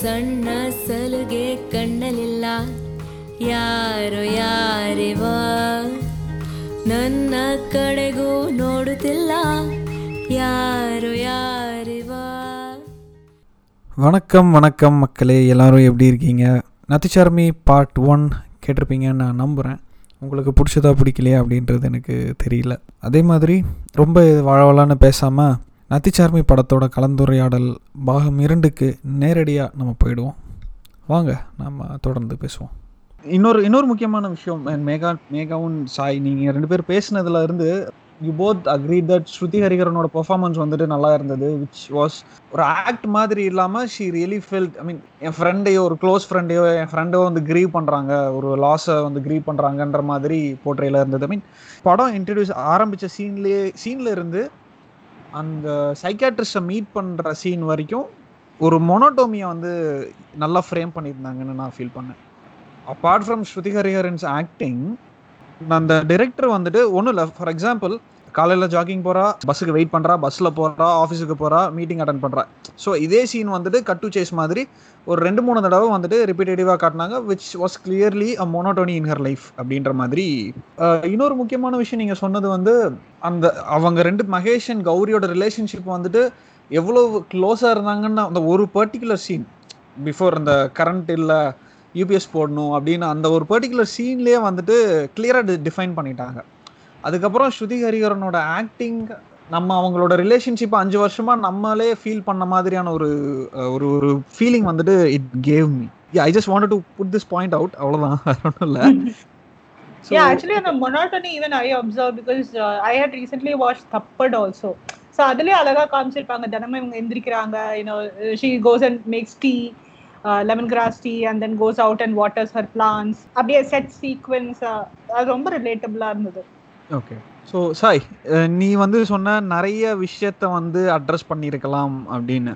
ಸಣ್ಣ ಸಲುಗೆ ಕಣ್ಣಲಿಲ್ಲ ಯಾರೋ ಯಾರಿವ ನನ್ನ ಕಡೆಗೂ ನೋಡುತ್ತಿಲ್ಲ ಯಾರೋ ಯಾರಿವ வணக்கம் வணக்கம் மக்களே எல்லாரும் எப்படி இருக்கீங்க நத்திச்சார்மி பார்ட் ஒன் கேட்டிருப்பீங்கன்னு நான் நம்புகிறேன் உங்களுக்கு பிடிச்சதா பிடிக்கலையா அப்படின்றது எனக்கு தெரியல அதே மாதிரி ரொம்ப வளவலான்னு பேசாமல் நத்திச்சார்மி படத்தோட கலந்துரையாடல் பாகம் இரண்டுக்கு நேரடியாக நம்ம போயிடுவோம். வாங்க நம்ம தொடர்ந்து பேசுவோம். இன்னொரு இன்னொரு முக்கியமான விஷயம் மேகா மேகாவும் சாய் நீங்கள் ரெண்டு பேர் பேசினதுல இருந்து you both agree that Shruti ஹரிகரனோட performance வந்துட்டு நல்லா இருந்தது விச் வாஸ் ஒரு ஆக்ட் மாதிரி இல்லாமல் she really felt I mean என் ஃப்ரெண்டையோ ஒரு க்ளோஸ் ஃப்ரெண்டையோ என் ஃப்ரெண்டோ வந்து க்ரீவ் பண்ணுறாங்க ஒரு லாஸை வந்து க்ரீவ் பண்ணுறாங்கன்ற மாதிரி போர்ட்ரேல இருந்தது. ஐ மீன் படம் இன்ட்ரடியூஸ் ஆரம்பித்த சீன்லேயே சீனில் இருந்து அந்த சைக்காட்ரிஸ்டை மீட் பண்ணுற சீன் வரைக்கும் ஒரு மொனோட்டோமியை வந்து நல்லா ஃப்ரேம் பண்ணியிருந்தாங்கன்னு நான் ஃபீல் பண்ணேன். Apart from Shruti Hariharan's acting அந்த டிரெக்டர் வந்துட்டு ஒன்றும் இல்லை ஃபார் எக்ஸாம்பிள் காலையில் ஜாகிங் போகிறா பஸ்ஸுக்கு வெயிட் பண்ணுறா பஸ்ஸில் போகிறா ஆஃபீஸுக்கு போகிறா மீட்டிங் அட்டன் பண்ணுறா ஸோ இதே சீன் வந்துட்டு கட் டு சேஸ் மாதிரி ஒரு ரெண்டு மூணு தடவை வந்துட்டு ரிப்பீட்டேட்டிவாக காட்டினாங்க which was clearly a monotony in her life அப்படின்ற மாதிரி. இன்னொரு முக்கியமான விஷயம் நீங்கள் சொன்னது வந்து அந்த அவங்க ரெண்டு மகேஷ் அண்ட் கௌரியோட ரிலேஷன்ஷிப் வந்துட்டு எவ்வளோ க்ளோஸாக இருந்தாங்கன்னு அந்த ஒரு பர்டிகுலர் சீன் பிஃபோர் அந்த கரண்ட் இல்லை யூபிஎஸ் போடணும் அப்படின்னு அந்த ஒரு பர்டிகுலர் சீன்லேயே வந்துட்டு கிளியராக டிஃபைன் பண்ணிட்டாங்க. அதுக்கப்புறம் ஸ்ருதி ஹரிகரனோட ஆக்டிங் நம்ம அவங்களோட ரிலேஷன்ஷிப் அஞ்சு வருஷமா நம்மளே ஃபீல் பண்ண மாதிரியான ஒரு ஒரு ஒரு ஃபீலிங் வந்துட்டு it gave me I just want to put this point out அவ்வளோதான் வேற ஒன்றும் இல்லை. Yeah, actually, on the monotony, even I observed because uh, I had recently watched Thappad also. ஸோ அதுலயே அழகா காமிச்சிருப்பாங்க. தினமும் இவங்க எந்திரிக்கிறாங்க. You know she goes and makes tea lemongrass tea and then goes out and waters her plants அப்படியே set sequence uh, அது ரொம்ப ரிலேட்டபிளா இருந்தது. ஓகே ஸோ சாய் நீ வந்து சொன்ன நிறைய விஷயத்த வந்து அட்ரஸ் பண்ணியிருக்கலாம் அப்படின்னு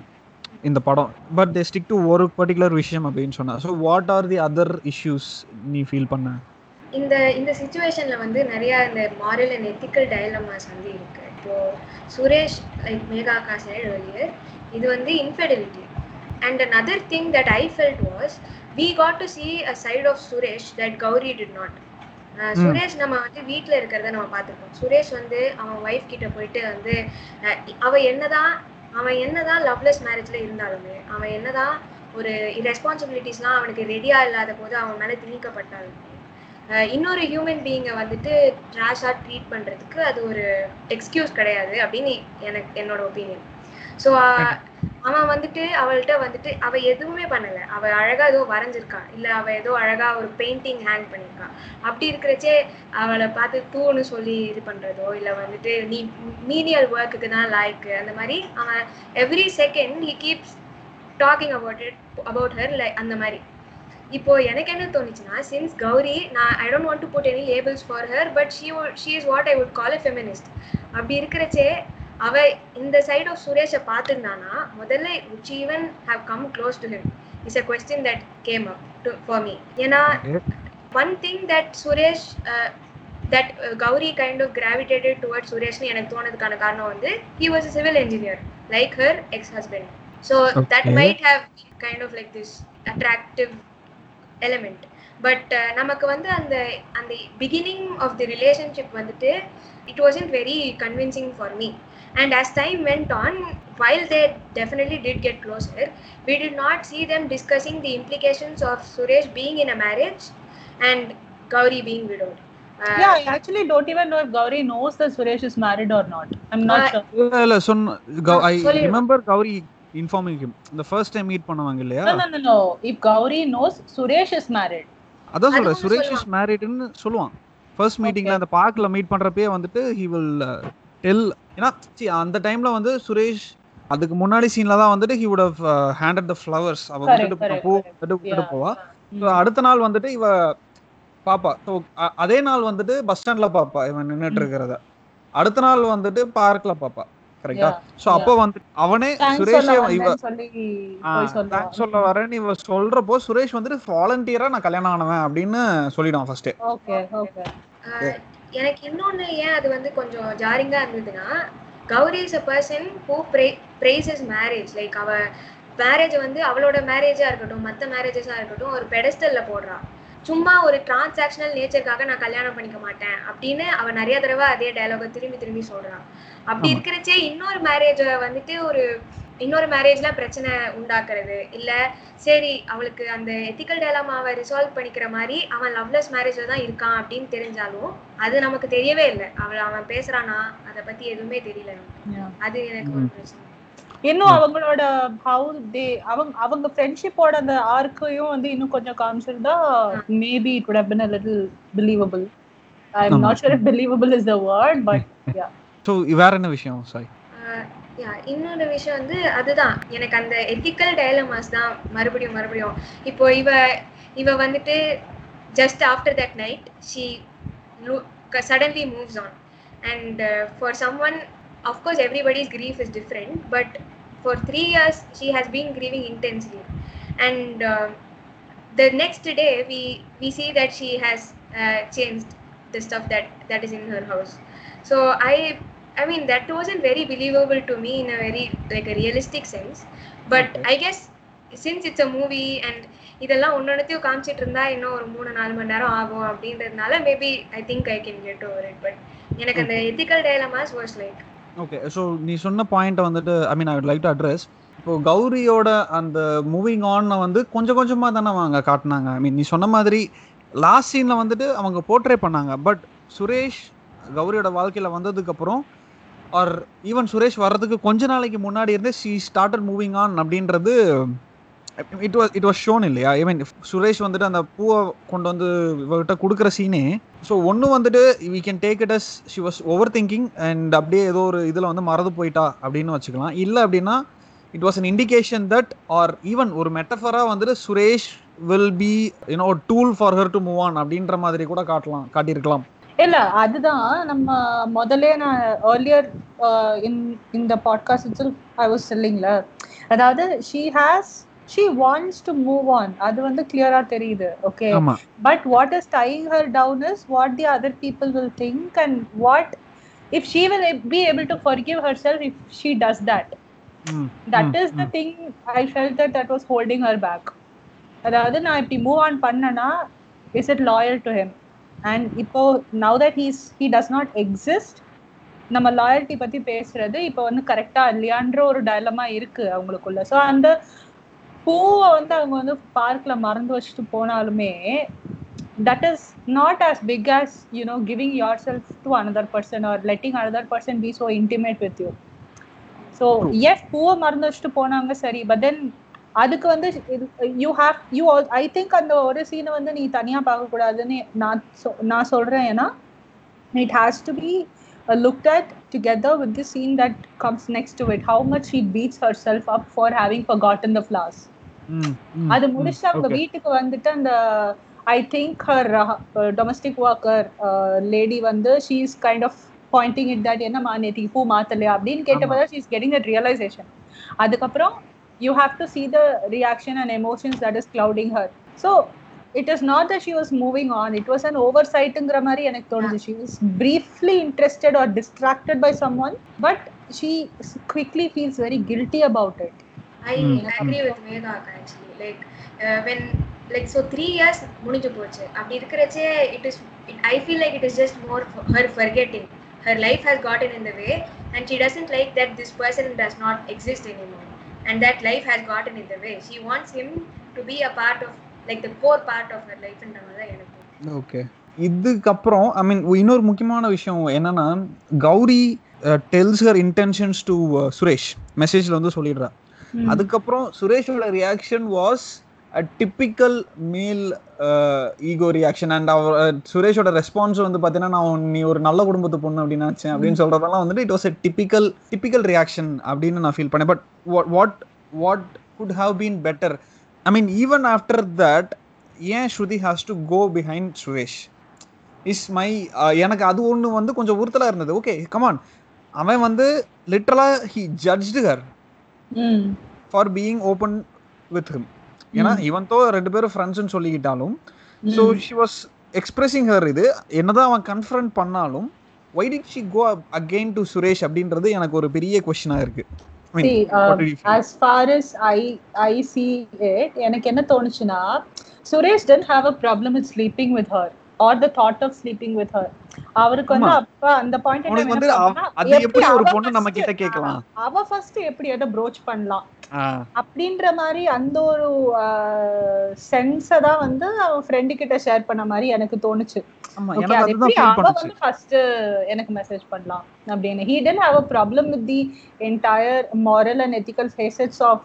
இந்த படம். பட் தே ஸ்டிக் டு ஒரு பர்டிகுலர் விஷயம் அப்படின்னு சொன்ன. So what are the other issues நீ ஃபீல் பண்ண? இந்த இந்த சுச்சுவேஷனில் வந்து நிறையா இந்த மாரல் அண்ட் எத்திக்கல் டயலமாஸ் வந்து இருக்கு. இப்போ சுரேஷ் லைக் மேகா காசேட் earlier இது வந்து infidelity and another thing that I felt was we got to see a side of Suresh that Gauri did not Suresh நம்ம வந்து வீட்டில் இருக்கிறத நம்ம பார்த்துருக்கோம். சுரேஷ் வந்து அவன் ஒய்ஃப் கிட்ட போயிட்டு வந்து அவ என்னதான் அவன் என்னதான் லவ்லெஸ் மேரேஜ்ல இருந்தாலுமே அவன் என்னதான் ஒரு ரெஸ்பான்சிபிலிட்டிஸ்லாம் அவனுக்கு ரெடியா இல்லாத போது அவன் மேல திணிக்கப்பட்டாலுமே இன்னொரு ஹியூமன் பீயிங்கை வந்துட்டு ட்ராஷாக ட்ரீட் பண்ணுறதுக்கு அது ஒரு எக்ஸ்கியூஸ் கிடையாது அப்படின்னு எனக்கு என்னோட ஒப்பீனியன் ஸோ அவன் வந்துட்டு அவள்கிட்ட வந்துட்டு அவ எதுவுமே பண்ணலை. அவ அழகா ஏதோ வரைஞ்சிருக்கா. இல்லை அவ ஏதோ அழகா ஒரு பெயிண்டிங் ஹேங் பண்ணிருக்கா. அப்படி இருக்கிறச்சே அவளை பார்த்து தூன்னு சொல்லி இது பண்றதோ இல்லை வந்துட்டு நீ மீனியல் ஒர்க்குக்கு தான் லாய்க்கு அந்த மாதிரி அவன் every second he keeps talking about it about her like அந்த மாதிரி. இப்போ எனக்கு என்ன தோணுச்சுன்னா சின்ஸ் கௌரி நான் I don't want to put any labels for her but she she is what I would call a feminist அப்படி இருக்கிறச்சே அவ இந்த சைட் ஆஃப் சுரேஷை பார்த்துருந்தானா முதல்ல உச் even how come close to him is a question that came up to for me ஏன்னா one thing that Suresh that Gauri kind of gravitated toward சுரேஷ்னு எனக்கு தோணதுக்கான காரணம் வந்து he was a civil engineer like her ex husband so that. Might have kind of like this attractive element but நமக்கு வந்து அந்த அந்த beginning of the relationship வந்துட்டு it wasn't very convincing for me And as time went on while they definitely did get closer we did not see them discussing the implications of suresh being in a marriage and gauri being widowed Uh, Yeah, I actually don't even know if Gauri knows that Suresh is married or not. I'm not Uh, sure. இல்லை இல்லை சொன்ன ஐ சொல்லிடு. Remember Gowri informing him இந்த first time meet பண்ணுவாங்க இல்லையா No, no, no, no. If Gauri knows, Suresh is married. அதான் சொல்றேன் அதுவும் சுரேஷ் இஸ் சொல்லுவான். மேரிட்னு சொல்லுவான் ஃபர்ஸ்ட் மீட்டிங்ல Okay. அந்த பார்க்ல மீட் பண்றப்பயே வந்துட்டு ஹி வில் டெல் ஏன்னா அந்த டைம்ல வந்து சுரேஷ் அதுக்கு முன்னாடி சீன்ல தான் வந்துட்டு he would handed the flowers அவ correct, பூ Yeah. போவா. So, அடுத்த நாள் வந்துட்டு இவ பாப்பா. ஸோ அதே நாள் வந்துட்டு பஸ் ஸ்டாண்ட்ல பாப்பா இவன் நின்னுட்டு Mm. இருக்கிறத. அடுத்த நாள் வந்துட்டு பார்க்ல பாப்பா. கரெக்டா சோ அப்போ வந்து அவனே சுரேஷ் சொல்ல இவ சொல்லி வரேன்னு இவ சொல்றப்போ சுரேஷ் வந்துட்டு வாலண்டியரா நான் கல்யாணம் ஆனவன் அப்படின்னு சொல்லிடுவான் ஃபர்ஸ்ட் எனக்கு இன்னொன்னு ஏன் அது வந்து கொஞ்சம் ஜாரிங்கா இருந்ததுன்னா Gauri is a person who prizes marriage like அவ மேரேஜ் வந்து அவளோட மேரேஜா இருக்கட்டும் மற்ற மேரேஜஸா இருக்கட்டும் ஒரு பெடஸ்டல்ல போடுறா. சும்மா ஒரு டிரான்சாக்ஷனல் நேச்சருக்காக நான் கல்யாணம் பண்ணிக்க மாட்டேன் அப்படின்னு அவ நிறைய தடவை அதே டயலாக திரும்பி திரும்பி சொல்றான் அப்படி. இருக்கிறச்சே இன்னொரு மேரேஜ வந்துட்டு ஒரு இன்னொரு மேரேஜ்ல பிரச்சனை உண்டாக்குறது. இல்ல சரி அவளுக்கு அந்த எத்திக்கல் டயலாமாவை ரிசால்வ் பண்ணிக்கிற மாதிரி அவன் லவ்லெஸ் மேரேஜ்ல தான் இருக்கான் அப்படின்னு தெரிஞ்சாலும் அது நமக்கு தெரியவே இல்லை. அவள் அவன் பேசுறானா? அதை பத்தி எதுவுமே தெரியல. அது எனக்கு ஒரு பிரச்சனை. இன்னும் அவங்களோட ஹவு தே அவங்க அவங்க ஃப்ரெண்ட்ஷிப்போட அந்த ஆர்க்கையும் வந்து இன்னும் கொஞ்சம் காமிச்சிருந்தா maybe it would have been a little believable. I'm ஆமா. not sure if believable is the word but yeah. So வேற என்ன விஷயம்? சாய் யா இன்னொரு விஷயம் வந்து அதுதான். எனக்கு அந்த எத்திக்கல் டயலமாஸ் தான் மறுபடியும் மறுபடியும். இப்போ இவ இவ வந்துட்டு just after that night she suddenly moves on and for someone of course everybody's grief is different but for three years she has been grieving intensely. And uh, the next day we we see that she has uh, changed the stuff that that is in her house. So i i mean that wasn't very believable to me in a very like a realistic sense. But Okay. i guess since it's a movie and இதெல்லாம் ஒன்னொன்னத்தையும் காமிச்சிட்டு இருந்தா இன்னும் ஒரு மூணு நாலு மணி நேரம் ஆகும் அப்படின்றதுனால maybe I think I can get over it but எனக்கு அந்த ethical dilemmas was like okay so நீ சொன்ன பாயிண்ட்டை வந்துட்டு I mean I would like to address இப்போ கௌரியோட அந்த மூவிங் ஆன் வந்து கொஞ்சம் கொஞ்சமாக தானே அவங்க காட்டினாங்க. ஐ மீன் நீ சொன்ன மாதிரி லாஸ்ட் சீனில் வந்துட்டு அவங்க போர்ட்ரே பண்ணாங்க. பட் சுரேஷ் கௌரியோட வாழ்க்கையில் வந்ததுக்கப்புறம் ஆர் ஈவன் சுரேஷ் வர்றதுக்கு கொஞ்ச நாளைக்கு முன்னாடி இருந்தே ஷீ ஸ்டார்டட் மூவிங் ஆன் அப்படின்றது it was it was shown இல்லையா? ஐ மீன் சுரேஷ் வந்துட்டு அந்த பூவை கொண்டு வந்து இவர்கிட்ட கொடுக்குற சீனே ஸோ ஒன்று வந்துட்டு we can take it as she was overthinking and அப்படியே ஏதோ ஒரு இதில் வந்து மறந்து போயிட்டா அப்படின்னு வச்சுக்கலாம். இல்லை அப்படின்னா it was an indication that or even ஒரு மெட்டஃபராக வந்துட்டு Suresh will be you know tool for her to move on அப்படின்ற மாதிரி கூட காட்டலாம் காட்டியிருக்கலாம். இல்ல அதுதான் நம்ம முதல்ல நான் ஏர்லியர் இன் இந்த பாட்காஸ்ட் இட்ஸ் ஐ வாஸ் செல்லிங்ல அதாவது she has she wants to move on அது வந்து கிளியரா தெரியுது ஓகே ஆமாம் but what is tying her down is what the other people will think and what if she will be able to forgive herself if she does that that is the thing i felt that that was holding her back அதாவது நான் இப்படி move on பண்ணனா is it loyal to him and இப்போ now that he's he does not exist நம்ம loyalty பத்தி பேசுறது இப்போ வந்து கரெக்டா இல்லையான்ற ஒரு டயலமா இருக்கு அவங்களுக்குள்ள. ஸோ அந்த பூவை வந்து அவங்க வந்து பார்க்ல மறந்து வச்சுட்டு போனாலுமே that is not as big as you know giving yourself to another person or letting another person be so intimate with you. So True. yes பூவை மறந்து வச்சுட்டு போனாங்க சரி. But then அதுக்கு வந்து you have you I think அந்த ஒரு சீனை வந்து நீ தனியா பார்க்க கூடாதுன்னு நான் நான் சொல்றேன். ஏன்னா it has to be looked at together with the scene that comes next to it how much she beats herself up for having forgotten the flowers அது முடிச்சுட்டு அவங்க வீட்டுக்கு வந்துட்டு அந்த I think her domestic worker lady வந்து she is kind of pointing it that என்னம்மா நேத்திக்கு பூ மாத்தலையா? அப்படின்னு கேட்டப்பதான் she is getting that realisation அதுக்கப்புறம் You have to see the reaction and emotions that is clouding her so it is not that she was moving on it was an oversight-ங்கிற மாதிரி எனக்கு தோணுது she was briefly interested or distracted by someone but she quickly feels very guilty about it I Mm. agree with Megha actually. Like uh, when like so three years முடிஞ்சு போச்சு அப்படி இருக்கிறச்சே it is it, I feel like it is just more for her forgetting. Her life has gotten in the way and she doesn't like that this person does not exist anymore And that life has gotten in the way. She wants him to be a part of like the core part of her life ன்ற மாதிரி தான் எனக்கு okay இதுக்கப்புறம் ஐ மீன் இன்னொரு முக்கியமான விஷயம் என்னன்னா Gauri tells her intentions to Suresh. மெசேஜ்ல வந்து சொல்லிடுறா. அதுக்கப்புறம் சுரேஷோட reaction was a typical male ego reaction and அவர் சுரேஷோட ரெஸ்பான்ஸ் வந்து பார்த்தீங்கன்னா நான் நீ ஒரு நல்ல குடும்பத்து பொண்ணு அப்படின்னு நினச்சேன் அப்படின்னு சொல்றதெல்லாம் வந்துட்டு it was a typical typical reaction அப்படின்னு நான் ஃபீல் பண்ணேன். But what what could have been better I mean even after that ஏன் Shruti has to go behind Suresh is my எனக்கு அது ஒன்று வந்து கொஞ்சம் உறுத்தலாக இருந்தது. ஓகே கமான் அவன் வந்து லிட்டரலாக he judged her. For being open with him ஏன்னா இவன் தோ ரெண்டு பேரும் ஃப்ரெண்ட்ஸ்னு சொல்லிக்கிட்டாலும் so. She was expressing her இது என்னதான் அவன் கன்ஃபரண்ட் பண்ணாலும் why did she go again to Suresh அப்படின்றது எனக்கு ஒரு பெரிய கொஸ்டினாக இருக்கு. As far as I I see it, எனக்கு என்ன தோணுச்சுன்னா Suresh didn't have a problem with sleeping with her or the thought of sleeping with her. அவருக்கு வந்து. அப்ப அந்த பாயிண்ட் வந்து அது எப்படி ஒரு பொண்ணு நம்ம கிட்ட கேட்கலாம்? அவ ஃபர்ஸ்ட் எப்படி அதை ப்ரோச் பண்ணலாம்? அப்படின்ற மாதிரி அந்த ஒரு சென்ஸை தான் வந்து அவன் ஃப்ரெண்டு கிட்ட ஷேர் பண்ண மாதிரி எனக்கு தோணுச்சு. அவ வந்து ஃபர்ஸ்ட் எனக்கு மெசேஜ் பண்ணலாம் அப்படின்னு. He didn't have a problem with the entire moral and ethical facets of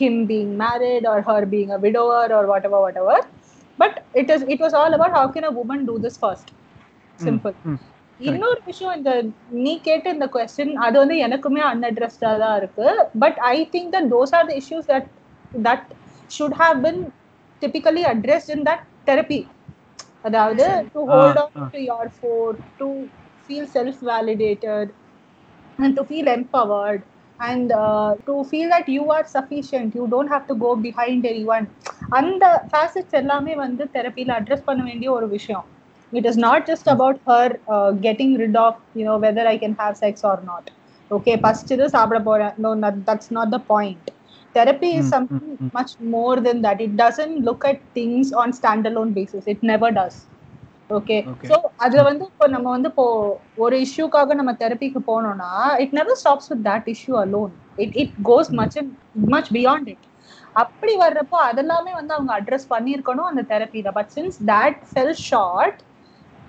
him being married or her being a widower or whatever whatever. But it is it was all about how can a woman do this first? simple ம். இன்னொரு விஷயம் இந்த நீ கேட்ட இந்த question அது வந்து எனக்குமே அன்அட்ரஸ்டா தான் இருக்கு. But I think that those are the issues that that should have been typically addressed in that therapy அதாவது to hold on to your for to feel self validated and to feel empowered and uh, to feel that you are sufficient you don't have to go behind anyone. அந்த facets எல்லாமே வந்து தெரப்பியில் address பண்ண வேண்டிய ஒரு விஷயம். It is not just about her uh, getting rid of you know whether i can have sex or not okay பசிச்சது சாப்பிட போறேன் no that, that's not the point therapy is Mm, something mm, mm. much more than that it doesn't look at things on standalone basis it never does okay. So அதுல வந்து இப்போ நம்ம வந்து இப்போ ஒரு இஷ்யூக்காக நம்ம தெரப்பிக்கு போனோம்னா it never stops with that issue alone it it goes much much beyond it அப்படி வர்றப்போ அதெல்லாமே வந்து அவங்க அட்ரஸ் பண்ணியிருக்கணும் அந்த தெரப்பியில but since that fell short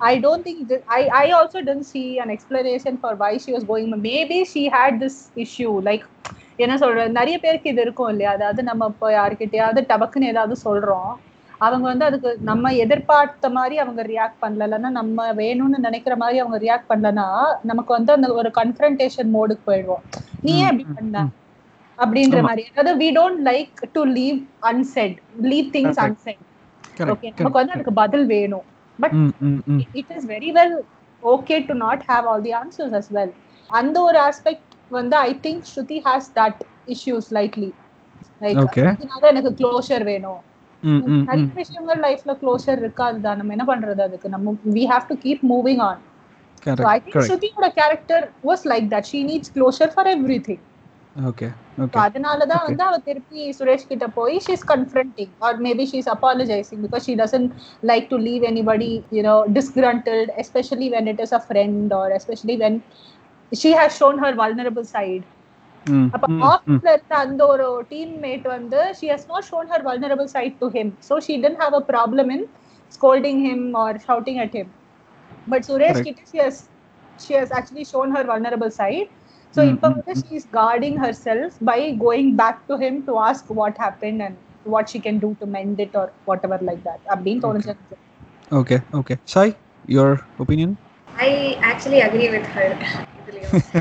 I don't think this, I I also didn't see an explanation for why she was going. Maybe she had this issue. Like என்ன சொல்றது நிறைய பேருக்கு இது இருக்கும் இல்லையா அதாவது நம்ம இப்போ யாருக்கிட்டயாவது டபக்குன்னு ஏதாவது சொல்றோம் அவங்க வந்து அதுக்கு நம்ம எதிர்பார்த்த மாதிரி அவங்க ரியாக்ட் பண்ணல இல்லைன்னா நம்ம வேணும்னு நினைக்கிற மாதிரி அவங்க ரியாக்ட் பண்ணலன்னா நமக்கு வந்து அந்த ஒரு கன்ஃபரன்டேஷன் மோடுக்கு போயிடுவோம் நீ ஏன் அப்படி ம், பண்ண. அப்படின்ற. மாதிரி அதாவது we don't like to leave unsaid leave things. Unsaid okay நமக்கு வந்து அதுக்கு பதில் வேணும் but it is very well okay to not have all the answers as well. அந்த ஒரு ஆஸ்பெக்ட் வந்து I think Shruti has that issue slightly like எனக்கு closure வேணும். ம், ம், நிறைய ம். விஷயங்கள் லைஃப்ல க்ளோஷர் இருக்காது தான். நம்ம என்ன பண்றது அதுக்கு? நம்ம we have to keep moving on. ஸ்ருதியோட character was like that she needs closure for everything Okay, so okay. அதனால தான் Okay. வந்து அவ திருப்பி சுரேஷ் கிட்ட போய் she's confronting or maybe she's apologising because she doesn't like to leave anybody you know disgruntled especially when it is a friend or especially when she has shown her vulnerable side ம், அப்ப ம், ம். ஆஃபீஸ்ல இருந்த அந்த ஒரு teammate வந்து she has not shown her vulnerable side to him so she tend have a problem in scolding him or shouting at him but Suresh Correct. கிட்ட she has she has actually shown her vulnerable side so Mm, இப்போ mm, வந்து mm. She is guarding herself by going back to him to ask what happen and what she can do to mend it or whatever like that அப்படின்னு தோணுச்சு எனக்கு. Okay, okay. Sai, your opinion? I actually agree with her.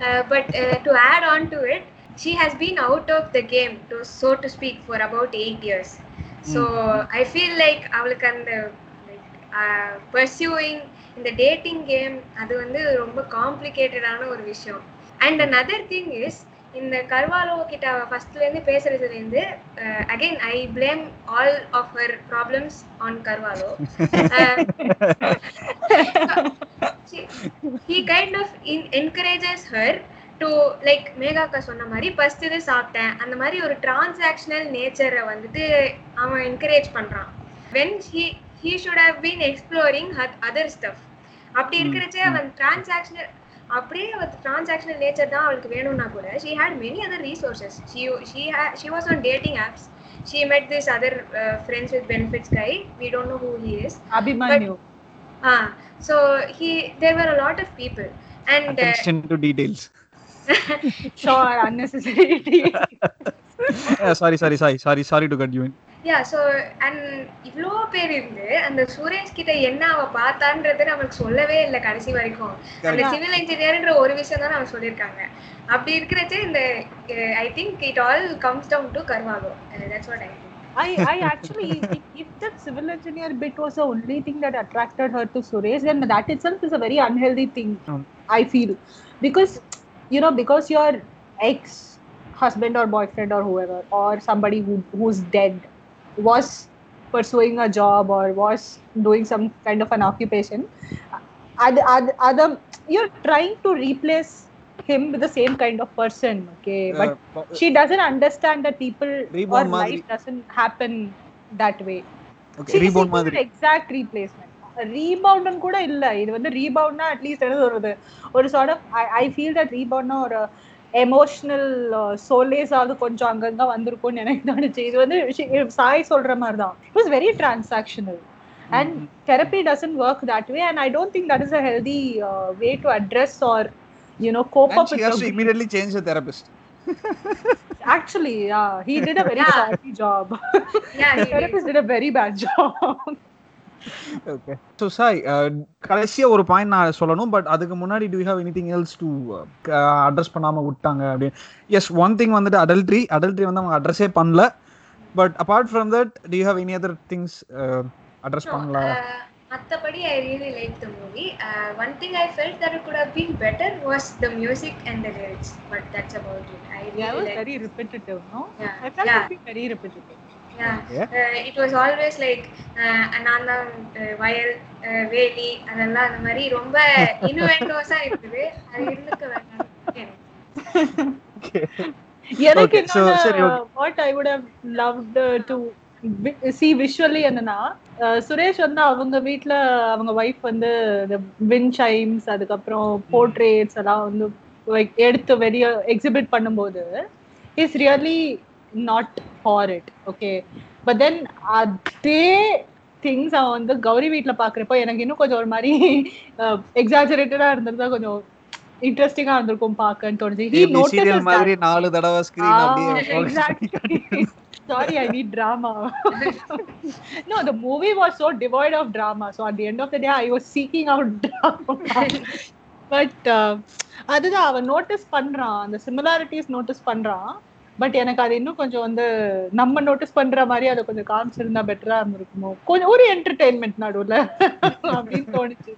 uh, but uh, to add on to it, she has been out of the game, to, so to speak, for about eight years. So I feel like அவளுக்கு அந்த like, uh, pursuing இந்த dating game அது வந்து ரொம்ப காம்ப்ளிகேட்டடான ஒரு விஷயம். And another thing is இந்த கர்வாலோ கிட்ட அவ ஃபர்ஸ்ட்ல இருந்து பேசுறதுல இருந்து again I blame all of her problems on Carvalho he kind of in, encourages her to like மேகாக்கா சொன்ன மாதிரி ஃபர்ஸ்ட் இது சாப்பிட்டேன். அந்த மாதிரி ஒரு டிரான்சாக்ஷனல் நேச்சரை வந்துட்டு அவன் என்கரேஜ் பண்றான். When he he should have been exploring other stuff அப்படி இருக்கிறச்சே அவன் டிரான்சாக்ஷனல் அப்படியே அவள் டிரான்சாக்ஷனல் நேச்சர் தான் அவளுக்கு வேணும்னா கூட she had many other resources she she she was on dating apps she met this other friends with benefits guy we don't know who he is Abhimanyu Ah, so he there were a lot of people, and uh, Attention to details. Sure unnecessary Yeah, sorry, sorry, sorry, sorry, sorry to cut you yeah, so and இவ்வளோ பேர் இருந்து அந்த சுரேஷ் கிட்ட என்ன அவ பார்த்தான்றது நமக்கு சொல்லவே இல்லை கடைசி வரைக்கும் அந்த. சிவில் இன்ஜினியர்ன்ற ஒரு விஷயம் தான் அவங்க சொல்லியிருக்காங்க அப்படி இருக்கிறச்சே இந்த I think it all comes down to Carvalho that's what I think I, I actually, if, if that civil engineer bit was the only thing that attracted her to Suresh, then that itself is a very unhealthy thing, Um. I feel. Because, you know, because your ex husband or boyfriend or whoever, or somebody who, who's dead, was pursuing a job or was doing some kind of an occupation, other, other, other, you're trying to replace him with the same kind of person okay but she doesn't understand that people Rebound or மாதிரி. life doesn't happen that way okay She is rebound seeking மாதிரி an exact replacement rebound கூட இல்ல இது வந்து ரீபவுண்ட்னா at least என்ன சொல்றது ஒரு sort of I feel that ரீபவுண்ட்னா ஒரு எமோஷனல் சோலேஸ் ஆகுது கொஞ்சம் அங்கங்க வந்திருக்கும்னு எனக்கு தோணுச்சு இது வந்து she- சாய் சொல்ற மாதிரி தான் it was very transactional and therapy doesn't work that way and i don't think that is a healthy uh, way to address or you know cope And up she with has your to grief. immediately change the therapist. actually yeah he did a very Yeah. shabby job Yeah, the he did. therapist did a very bad job okay so Sai கடைசியாக ஒரு point நான் சொல்லணும் but அதுக்கு முன்னாடி do have any thing else to address பண்ணாமல் விட்டாங்க அப்படின்னு? Yes one thing வந்துட்டு அடல்ட்ரி அடல்ட்ரி வந்து அவங்க அட்ரஸே பண்ணல. But apart from that to have any other things address No, பண்ணல? uh, மத்தபடி I really liked the movie. Uh, one thing I felt that it could have been better was the music and the lyrics, but that's about it. I really yeah it was liked Uh, was always like uh, நான் தான் uh, வயல் uh, வேலி அதெல்லாம் அந்த மாதிரி ரொம்ப இன்வென்டோஸா இருக்குது. அது இருந்துக்க வேண்டாம் எனக்கு what I would have loved to see visually என்னன்னா சுரேஷ் வந்து அவங்க வீட்ல அவங்க ஒய்ஃப் வந்து வின் சைம்ஸ் அதுக்கப்புறம் போர்ட்ரேட்ஸ் எல்லாம் வந்து எடுத்து வெளிய எக்ஸிபிட் பண்ணும்போது is really not for it okay but then அதே திங்ஸ் அவன் வந்து கௌரி வீட்ல பாக்குறப்போ எனக்கு இன்னும் கொஞ்சம் ஒரு மாதிரி எக்ஸாஜரேட்டடா இருந்திருந்தா கொஞ்சம் இன்ட்ரெஸ்டிங்கா இருந்திருக்கும் பாக்கன்னு தோணுச்சு. மாதிரி நாலு தடவை ஸ்கிரீன் அப்படியே I need drama. no, the movie was so devoid of drama. So at the end of the day, I was seeking out drama. But uh, அதுதான் அவன் நோட்டீஸ் பண்றான் அந்த சிமிலாரிட்டிஸ் நோட்டீஸ் பண்றான் பட் எனக்கு அது இன்னும் கொஞ்சம் வந்து நம்ம நோட்டீஸ் பண்ற மாதிரி அதை கொஞ்சம் காமிச்சிருந்தா பெட்டரா இருந்திருக்குமோ? கொஞ்சம் ஒரு என்டர்டெயின்மெண்ட் நடுவுல அப்படின்னு தோணுச்சு.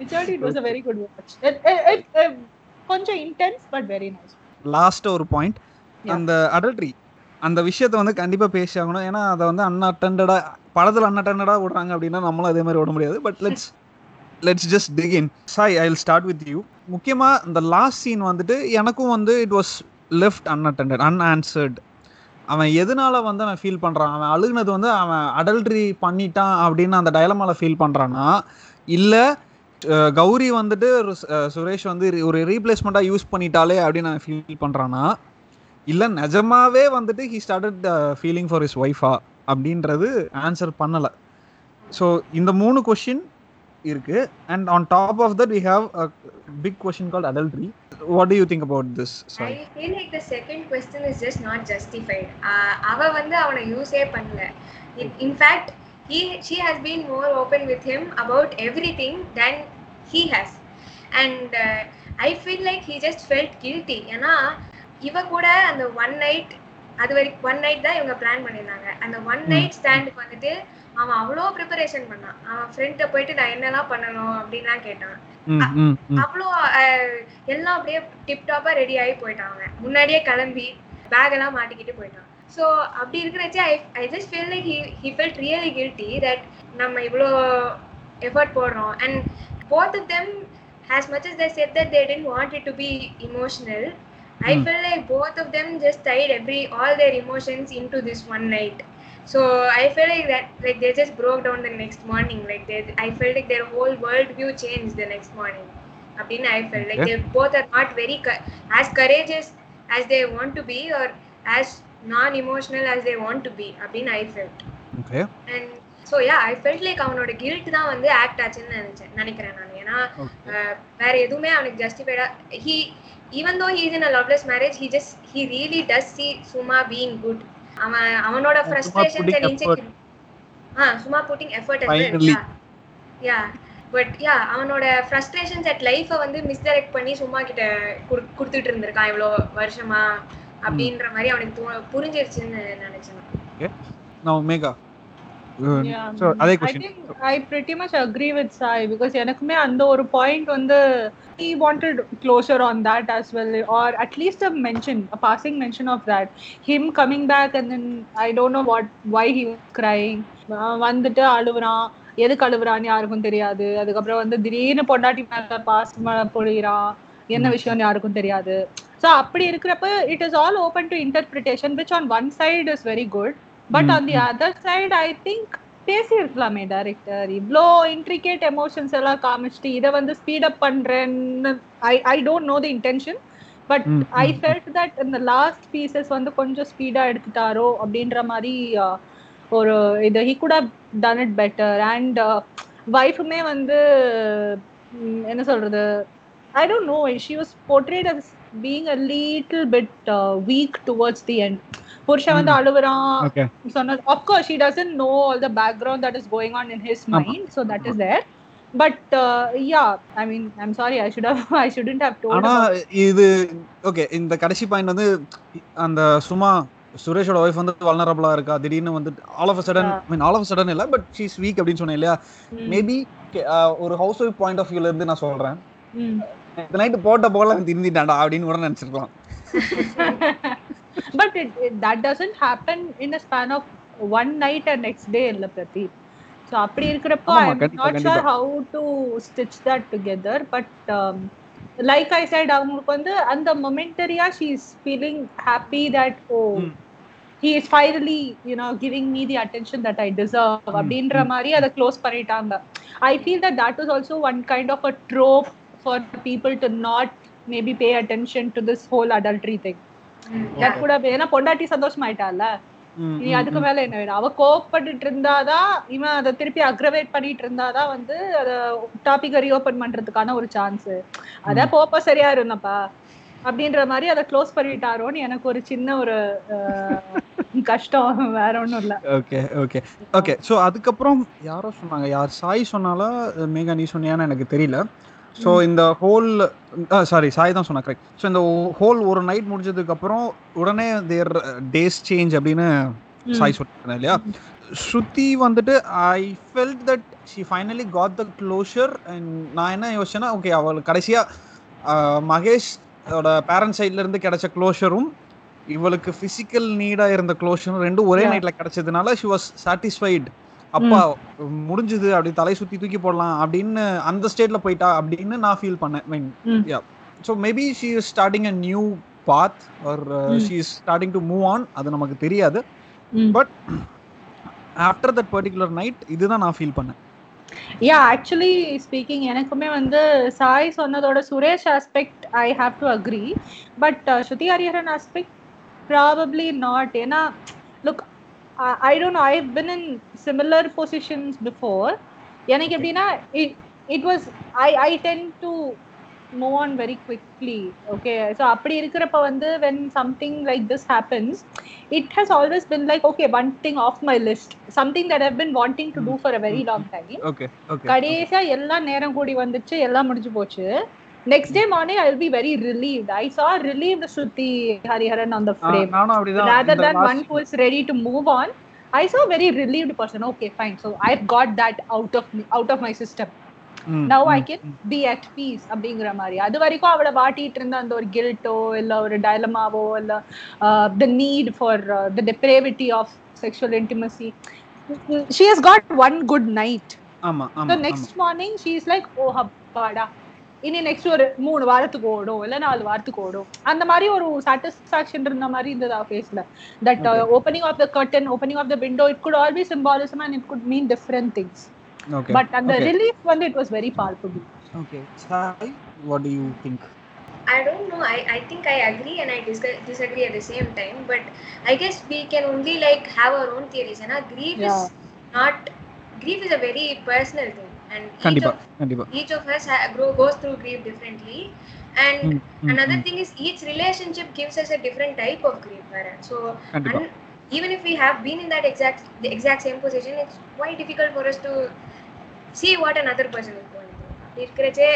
Which it was a very good watch கொஞ்சம் intense but very nice last ஒரு பாயிண்ட். அந்த அடல்ட்ரி அந்த விஷயத்த வந்து கண்டிப்பா பேசி ஆகணும். ஏன்னா அதை வந்து அன்அட்டண்டடா படத்துல அன்அட்டண்டடா விடுறாங்க அப்படின்னா நம்மளும் அதே மாதிரி விட முடியாது. But let's let's just begin Sai I will start with you முக்கியமா இந்த லாஸ்ட் சீன் வந்துட்டு எனக்கும் வந்து it was left unattended unanswered அவன் எதனால வந்து அவன் ஃபீல் பண்ணுறான் அவன் அழுகுனது வந்து அவன் அடல்ட்ரி பண்ணிட்டான் அப்படின்னு அந்த டயலமால ஃபீல் பண்ணுறான்னா இல்லை கௌரி வந்துட்டு ஒரு- சுரேஷ் வந்து ஒரு ரீப்ளேஸ்மெண்ட்டாக யூஸ் பண்ணிட்டாலே அப்படின்னு அவன் ஃபீல் பண்ணுறான்னா இல்லை நிஜமாவே வந்துட்டு he started feeling for his ஒய்ஃபா அப்படின்றது ஆன்சர் பண்ணலை. ஸோ இந்த மூணு கொஷின் இருக்குது and on top of that we have big question called what do you think about this I sorry feel like the second question is just not justified. Uh, அவ வந்து அவனை யூஸே பண்ணல fact he she has been more open with him about everything than he has and uh, I feel like he just felt guilty ஏன்னா இவ கூட அந்த one night அது வரைக்கும் ஒன் நைட் தான் இவங்க பிளான் பண்ணியிருந்தாங்க அந்த ஒன் நைட் ஸ்டாண்டுக்கு வந்துட்டு அவன் அவ்வளோ ப்ரிப்பரேஷன் பண்ணான். அவன் ஃப்ரெண்ட்டை போயிட்டு நான் என்னெல்லாம் பண்ணணும் அப்படின்லாம் கேட்டான். அவ்வளோ எல்லாம் அப்படியே டிப் டாப்பா ரெடி ஆகி போயிட்டான் அவன். முன்னாடியே கிளம்பி பேக் எல்லாம் மாட்டிக்கிட்டு போயிட்டான். ஸோ அப்படி இருக்கிறச்சே I I just feel like he he felt really guilty that நம்ம இவ்வளோ எஃபர்ட் போடுறோம். And both of them as much as they said that they didn't want it to be emotional i Hmm. felt like both of them just tied every all their emotions into this one night. So i felt like that like they just broke down the next morning like they i felt like their whole world view changed the next morning அப்படின்னு I felt like Okay. they both are not very co- as courageous as they want to be or as non-emotional as they want to be அப்படின்னு I felt okay and so yeah I felt like அவனோட guilt தான் வந்து act ஆச்சுன்னு நினைச்சேன் நினைக்கிறேன் நான் ஏன்னா uh, வேற எதுவுமே அவனுக்கு ஜஸ்டிஃபைடா he even though he is in a loveless marriage he just he really does see Suma being good அவன் அவனோட and insecurity ஆ சும்மா putting effort yeah. But yeah அவனோட ஃப்ரஸ்ட்ரேஷன்ஸ் அட் லைஃபை வந்து மிஸ்டைரக்ட் பண்ணி சும்மா கிட்ட குடு- கொடுத்துட்டு இருந்திருக்கான் இவ்வளோ வருஷமா அப்படின்ற மாதிரி அவனுக்கு புரிஞ்சிருச்சுன்னு நினைச்சேன். நான் மேகா Yeah, ஸோ அதே I question think I pretty much agree with Sai because எனக்குமே அந்த ஒரு point வந்து he wanted closure on that as well or at least a mention a passing mention of that him coming back and then I don't know what why he was crying அஹ் வந்துட்டு அழுவுறான் எதுக்கு அழுவுறான்னு யாருக்கும் தெரியாது அதுக்கப்புறம் வந்து திடீர்னு பொண்டாட்டி மேல பாசம் பொழிகிறான் என்ன. விஷயம்னு யாருக்கும் தெரியாது ஸோ அப்படி இருக்கிறப்ப it is all open to interpretation which on one side is very good but on the. Other side I think பேசியிருக்கலாமே director இவ்வளோ இன்ட்ரிகேட் எமோஷன்ஸ் எல்லாம் காமிச்சிட்டு இதை வந்து ஸ்பீட் அப் பண்றேன்னு I I don't know the intention but I felt that இந்த last pieces வந்து கொஞ்சம் ஸ்பீடா எடுத்துட்டாரோ அப்படின்ற மாதிரி ஒரு இது he could done it better and ஒய்ஃபுமே வந்து என்ன சொல்றது? I don't know she was portrayed as being a little bit weak towards the end புருஷன் வந்து. அழுவுறான் சொன்னது of course she doesn't know all the background that is going on in his. Mind so that is there but yeah I mean I'm sorry I should have I shouldn't have told ஆனா இது okay இந்த கடைசி point வந்து அந்த சும்மா சுரேஷோட wife வந்து வல்னரபிளா இருக்கா? திடீர்னு வந்து all of sudden mean all of sudden இல்ல பட் ஷீஸ் வீக் அப்படின்னு சொன்னேன் இல்லையா? மேபி ஒரு ஹவுஸ் ஒய்ஃப் பாயிண்ட் ஆஃப் வியூல இருந்து நான் சொல்றேன். இந்த நைட்டு போட்ட போல திருந்திட்டாண்டா அப்படின்னு கூட நினைச்சிருக்கலாம். but it, it, that doesn't happen in a span of one night and next day இல்ல பிரதீப் ஸோ அப்படி இருக்கிறப்போ ஆமா, ஐ எம் கண்டிப்பா, நாட் ஷுர் கண்டிப்பா. How to stitch that together but like I said அவங்களுக்கு வந்து அந்த மொமெண்டரியா she is feeling happy that oh hmm. He is finally you know giving me the attention that I deserve அப்படின்ற மாதிரி அதை close பண்ணிட்டாங்க I feel that that is also one kind of a trope for people to not maybe pay attention to this whole adultery thing that கூட ஏன்னா பொண்டாட்டி சந்தோஷமாயிட்டால ம், இனி ம், அதுக்கு. மேல என்ன வேணும்? அவ கோவப்பட்டுட்டு இருந்தாதான் இவன் அதை திருப்பி அக்ரவேட் பண்ணிட்டு இருந்தாதான் வந்து அத டாபிக் ரீஓபன் பண்றதுக்கான ஒரு சான்ஸ் அத போப்ப சரியா இருந்தப்பா. அப்படின்ற மாதிரி அதை க்ளோஸ் பண்ணிட்டாரோன்னு எனக்கு ஒரு சின்ன ஒரு கஷ்டம். வேற ஒண்ணும் இல்ல. Okay okay. ஓகே ஸோ அதுக்கப்புறம் யாரோ சொன்னாங்க. யார் சாய் சொன்னாலா மேகா நீ சொன்னியான்னு எனக்கு தெரியல. ஸோ இந்த ஹோல் சாரி சாய் தான் சொன்னா கரெக்ட் ஸோ இந்த ஹோல் ஒரு நைட் முடிஞ்சதுக்கு அப்புறம் உடனே தேர் டேஸ் சேஞ்ச் அப்படின்னு சாய் சொல்லிருந்தேன் இல்லையா? ஸ்ருதி வந்துட்டு I felt that she finally got the closure and நான் என்ன யோசிச்சேன்னா ஓகே அவளுக்கு கடைசியா ஆஹ், மகேஷ் பேரண்ட் சைட்ல இருந்து கிடைச்ச க்ளோஷரும் இவளுக்கு பிசிக்கல் நீடா இருந்த க்ளோஷரும் ரெண்டும் ஒரே. நைட்ல கிடைச்சதுனால ஷி வாஸ் சாட்டிஸ்ஃபைட் அப்பா முடிஞ்சது அப்படி தலை சுத்தி தூக்கி போடலாம் அப்படின்னு அந்த ஸ்டேட்ல போயிட்டா அப்படின்னு நான் ஃபீல் பண்ணேன். Mean. Yeah so maybe she is starting a new path or. She is starting to move on அது நமக்கு தெரியாது. But after that particular night இதுதான் நான் ஃபீல் பண்ணேன். யா ஆக்சுவலி ஸ்பீக்கிங் எனக்குமே வந்து Sai சொன்னதோட Suresh aspect I have to agree but Shruti Hariharan aspect probably not ஏன்னா look I don't I been in similar positions before எனக்கு எப்படின்னா it was I I tend to move on very quickly okay so அப்படி இருக்கிறப்ப வந்து when something like this happens it has always been like okay one thing off my list something that have been wanting to do for a very long time okay okay கடைசியா எல்லாம் நேரம் கூடி வந்துச்சு எல்லாம் முடிஞ்சு போச்சு. Next day morning I will be very relieved I saw relieved Shruti Hariharan last- one who is ready to move on i saw a very relieved person okay fine so i've got that out of me out of my system ம், now i ம், can ம். be at peace அப்படிங்கிற மாதிரி அது வரைக்கும் அவளை வாட்டிட்டு இருந்த அந்த ஒரு கில்ட்டோ இல்ல ஒரு டயலமாவோ இல்ல the need for the depravity of sexual intimacy she has got one good night ஆமா ஸோ ஆமா next morning she is like oh ஹப்பாடா இனி நெக்ஸ்ட் ஒரு மூணு வாரத்துக்கு ஓடும் இல்ல நாலு வாரத்துக்கு ஓடும் அந்த மாதிரி ஒரு சாட்டிஸ்ஃபேக்ஷன் இருந்த மாதிரி இருந்தது அவ ஃபேஸ்ல that opening of the curtain opening of the window it could always symbolism and it could mean different things okay but அந்த Okay. ரிலீஃப் வந்து it was very palpable okay Sai what do you think I don't know. I, I think I agree and I dis- disagree at the same time. But I guess we can only like have our own theories. And grief Yeah. is not grief is a very personal thing, and each கண்டிப்பா of, கண்டிப்பா each of us ha- grow, goes through grief differently. And ம், ம், another ம். thing is each relationship gives us a different type of grief. Varun. So கண்டிப்பா un- even if we have been in that exact the exact same position, it's quite difficult for us to see what another person is going through. அப்படி இருக்கிறச்சே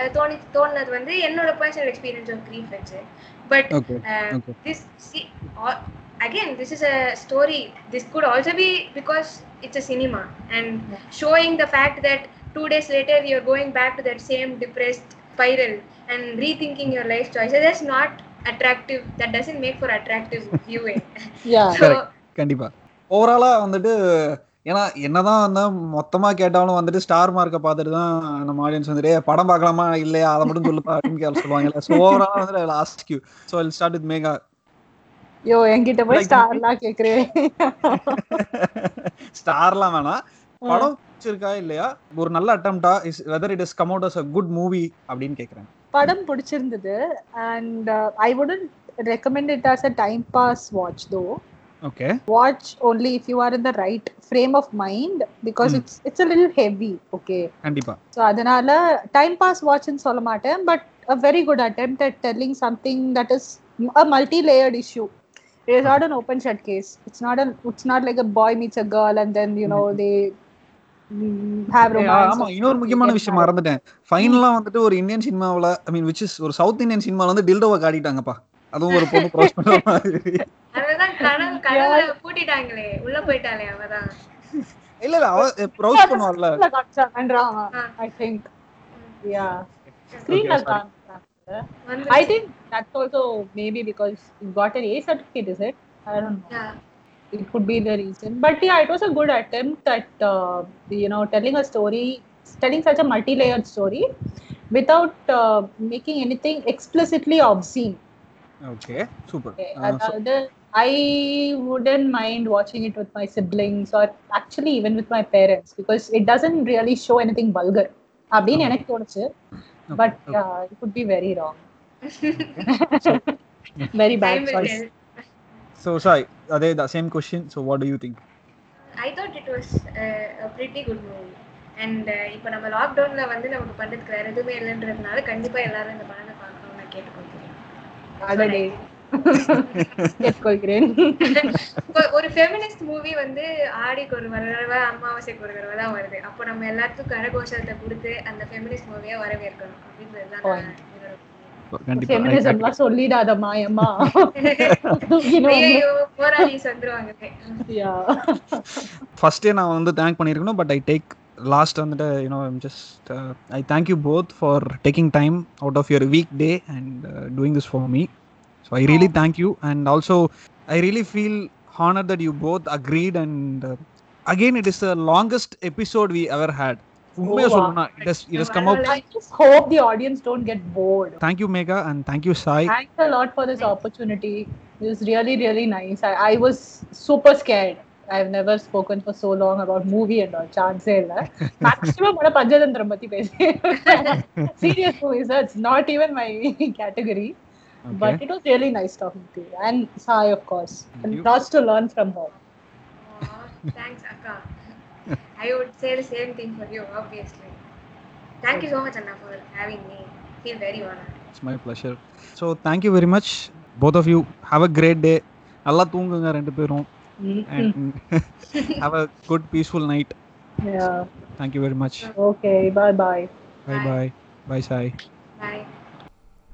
அஹ், தோணி தோணுனது வந்து என்னோட personal experience of grief வச்சு but okay Okay. This see all, again this is a story this could also be because it's a cinema and showing the fact that two days later you're going back to that same depressed spiral and rethinking your life choices that's not attractive. That doesn't make for attractive viewing. Yeah so கண்டிப்பா. ஓவராலா வந்துட்டு ஏன்னா என்னதான் வந்து மொத்தமா கேட்டாலும் வந்துட்டு star மார்க்கை பார்த்துட்டு தான் நம்ம ஆடியன்ஸ் வந்துட்டு "ஏய், படம் பார்க்கலாமா? இல்லையா? அதை மட்டும் சொல்லுப்பா அப்படின்னு கேட்க சொல்லுவாங்கல்ல. ஸோ ஓவரால் வந்துட்டு last you so I start with Megha யோ என்கிட்ட போய் ஸ்டார்லாம் கேக்குறேன் ஸ்டார்லாம் வேணாம். படம் பிடிச்சிருக்கா இல்லையா ஒரு நல்ல அட்டம்ப்டா is whether it is come out as a good movie அப்படின்னு கேக்குறேன் படம் பிடிச்சிருந்தது and I wouldn't recommend it as a time pass watch though okay watch only if you are in the right frame of mind because Mm. it's it's a little heavy okay கண்டிப்பா so அதனால pass watch ன்னு சொல்ல மாட்டேன் but a very good attempt at telling something that is a multi-layered issue it is not an open shut case it's not a it's not like a boy meets a girl and then you know they mm, have ஏய், romance ஆமா or இன்னொரு முக்கியமான விஷயம். மறந்துட்டேன். ஃபைனலா வந்துட்டு ஒரு Indian சினிமாவுல ஐ மீன் விச் இஸ் ஒரு சவுத் இந்தியன் சினிமால வந்து டில்டோவை காட்டிட்டாங்கப்பா. அதுவும் ஒரு பொண்ணு க்ராஸ் பண்ற மாதிரி. அவதான் கனவு கனவுல பூட்டிட்டாங்களே உள்ள போயிட்டாளே அவதான். இல்ல இல்ல அவ ப்ரௌஸ் பண்ணுவாள்ல maybe because you got an A certificate, is it? I don't know. Yeah. It could be the reason. But yeah, it was a good attempt at, uh, you know, telling a story, telling such a multi layered story without uh, making anything explicitly obscene. Okay super Okay. அதாவது, I wouldn't mind watching it with my siblings or actually even with my parents because it doesn't really show anything vulgar. அப்படின்னு எனக்கு தோணுச்சு but it could be very wrong. very bad Time will choice. tell. So Sai அதே தான் same question so what do you think I thought it was pretty good movie and இப்போ நம்ம லாக்டவுன்ல வந்து நமக்கு பண்றதுக்கு வேற எதுவுமே இல்லைன்றதுனால கண்டிப்பா எல்லாரும் இந்த படத்தை பார்க்கணும்னு நான் கேட்டுக்கொள்கிறேன். ஒரு ஃபெமினிஸ்ட் மூவி வந்து ஆடிக்கு ஒரு தடவை அமாவாசைக்கு ஒரு தடவை தான் வருது. அப்போ நம்ம எல்லாத்துக்கும் கரகோஷத்தை கொடுத்து அந்த ஃபெமினிஸ்ட் மூவியை வரவேற்கணும். அப்படின்றது தான் ஃபெமினிசம்லாம் சொல்லிடாத மாயம்மா You know, ஐயோ போராளிஸ் வந்துருவாங்க yeah. ஃபர்ஸ்டே நான் வந்து தேங்க் பண்ணியிருக்கணும் பட் ஐ டேக் லாஸ்ட் வந்துட்டு you know just I thank you both for taking time out of your weekday and doing this for me so I really thank you and also I really feel honour that you both agreed and again it is the longest episode we ever had உண்மையாக wow. சொல்லணும்னா it is it is come out I just hope the audience don't get bored. Thank you Megha and thank you Sai Thanks a lot for this opportunity. It was really, really nice. I, I was super scared. I've never spoken for so long about movie and all. Chance illa. Maximum mana Panchadantram patti pesi. Serious movies. That's not even my category. But it was really nice talking to you. And Sai, of course. Thank And you. lots to learn from her. Thanks அக்கா I would say the same thing for you obviously thank you so much Anna for having me feel very honoured it's my pleasure so thank you very much both of you have a great day நல்லா தூங்குங்க ரெண்டு பேரும். And have a good peaceful night Yeah. Thank you very much Okay. Bye. Bye. Bye bye bye Sai bye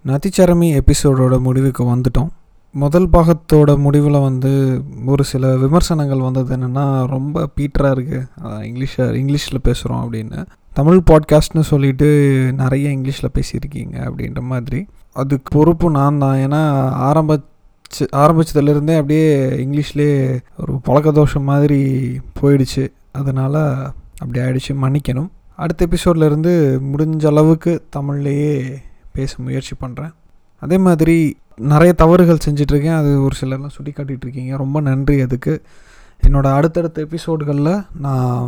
நதிச்சரமி எபிசோடோட முடிவுக்கு வந்துட்டோம். முதல் பாகத்தோட முடிவில் வந்து ஒரு சில விமர்சனங்கள் வந்தது என்னென்னா ரொம்ப பீட்டராக இருக்குது இங்கிலீஷை இங்கிலீஷில் பேசுகிறோம் அப்படின்னு. தமிழ் பாட்காஸ்ட்னு சொல்லிட்டு நிறைய இங்கிலீஷில் பேசியிருக்கீங்க அப்படின்ற மாதிரி. அதுக்கு பொறுப்பு நான் தான். ஏன்னா ஆரம்பிச்சு ஆரம்பிச்சதுலேருந்தே அப்படியே இங்கிலீஷ்லேயே ஒரு பழக்க தோஷம் மாதிரி போயிடுச்சு. அதனால் அப்படி ஆயிடுச்சு. மன்னிக்கணும். அடுத்த எபிசோட்லேருந்து முடிஞ்ச அளவுக்கு தமிழ்லேயே பேச முயற்சி பண்ணுறேன் அதே மாதிரி நிறைய தவறுகள் செஞ்சிட்ருக்கேன். அது ஒரு சிலர்லாம் சுட்டி காட்டிகிட்டு இருக்கீங்க ரொம்ப நன்றி அதுக்கு. என்னோடய அடுத்தடுத்த எபிசோடுகளில் நான்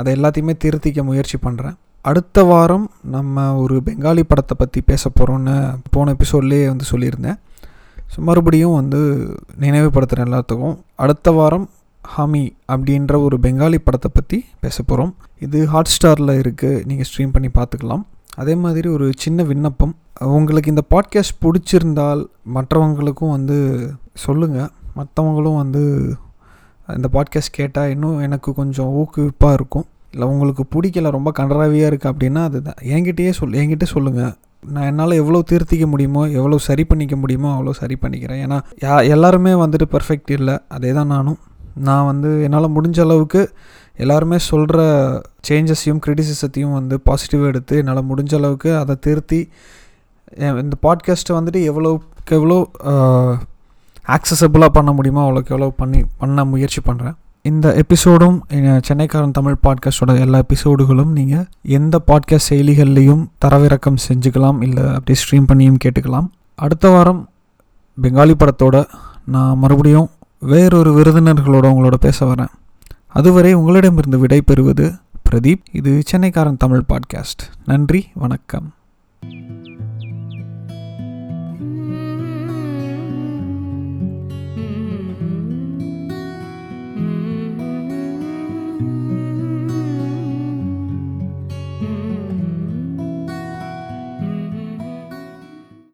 அதை எல்லாத்தையுமே திருத்திக்க முயற்சி பண்ணுறேன் அடுத்த வாரம் நம்ம ஒரு பெங்காலி படத்தை பற்றி பேச போகிறோன்னு போன எபிசோட்லேயே வந்து சொல்லியிருந்தேன். ஸோ மறுபடியும் வந்து நினைவுபடுத்துகிறேன் எல்லாத்துக்கும். அடுத்த வாரம் ஹாமி அப்படின்ற ஒரு பெங்காலி படத்தை பற்றி பேச போகிறோம் இது ஹாட் ஸ்டாரில் இருக்குது நீங்கள் ஸ்ட்ரீம் பண்ணி பார்த்துக்கலாம். அதே மாதிரி ஒரு சின்ன விண்ணப்பம் உங்களுக்கு இந்த பாட்காஸ்ட் பிடிச்சிருந்தால் மற்றவங்களுக்கும் வந்து சொல்லுங்கள் மற்றவங்களும் வந்து இந்த பாட்காஸ்ட் கேட்டால் இன்னும் எனக்கு கொஞ்சம் ஊக்குவிப்பாக இருக்கும். இல்லை உங்களுக்கு பிடிக்கல ரொம்ப கன்றாவியாக இருக்குது அப்படின்னா அதுதான் என்கிட்டயே சொல் என்கிட்ட சொல்லுங்கள் நான் என்னால் எவ்வளோ திருத்திக்க முடியுமோ எவ்வளோ சரி பண்ணிக்க முடியுமோ அவ்வளோ சரி பண்ணிக்கிறேன். ஏன்னா யா எல்லாருமே வந்துட்டு பர்ஃபெக்ட் இல்லை. அதே தான் நானும். நான் வந்து என்னால் முடிஞ்ச அளவுக்கு எல்லாருமே சொல்கிற சேஞ்சஸையும் க்ரிட்டிசிசத்தையும் வந்து பாசிட்டிவாக எடுத்து என்னால் முடிஞ்ச அளவுக்கு அதை திருத்தி இந்த பாட்காஸ்ட்டை வந்துட்டு எவ்வளோக்கு எவ்வளோ ஆக்சசபிளாக பண்ண முடியுமோ அவ்வளோக்கு எவ்வளோ பண்ணி பண்ண முயற்சி பண்ணுறேன் இந்த எபிசோடும் சென்னைக்காரன் தமிழ் பாட்காஸ்டோட எல்லா எபிசோடுகளும் நீங்கள் எந்த பாட்காஸ்ட் செயலிகள்லேயும் தரவிறக்கம் செஞ்சுக்கலாம் இல்லை அப்படியே ஸ்ட்ரீம் பண்ணியும் கேட்டுக்கலாம். அடுத்த வாரம் பெங்காலி படத்தோட நான் மறுபடியும் வேறொரு விருதினர்களோட உங்களோட பேச வரேன். அதுவரை உங்களிடமிருந்து விடை பெறுவது பிரதீப். இது சென்னைக்காரன் தமிழ் பாட்காஸ்ட் நன்றி வணக்கம்.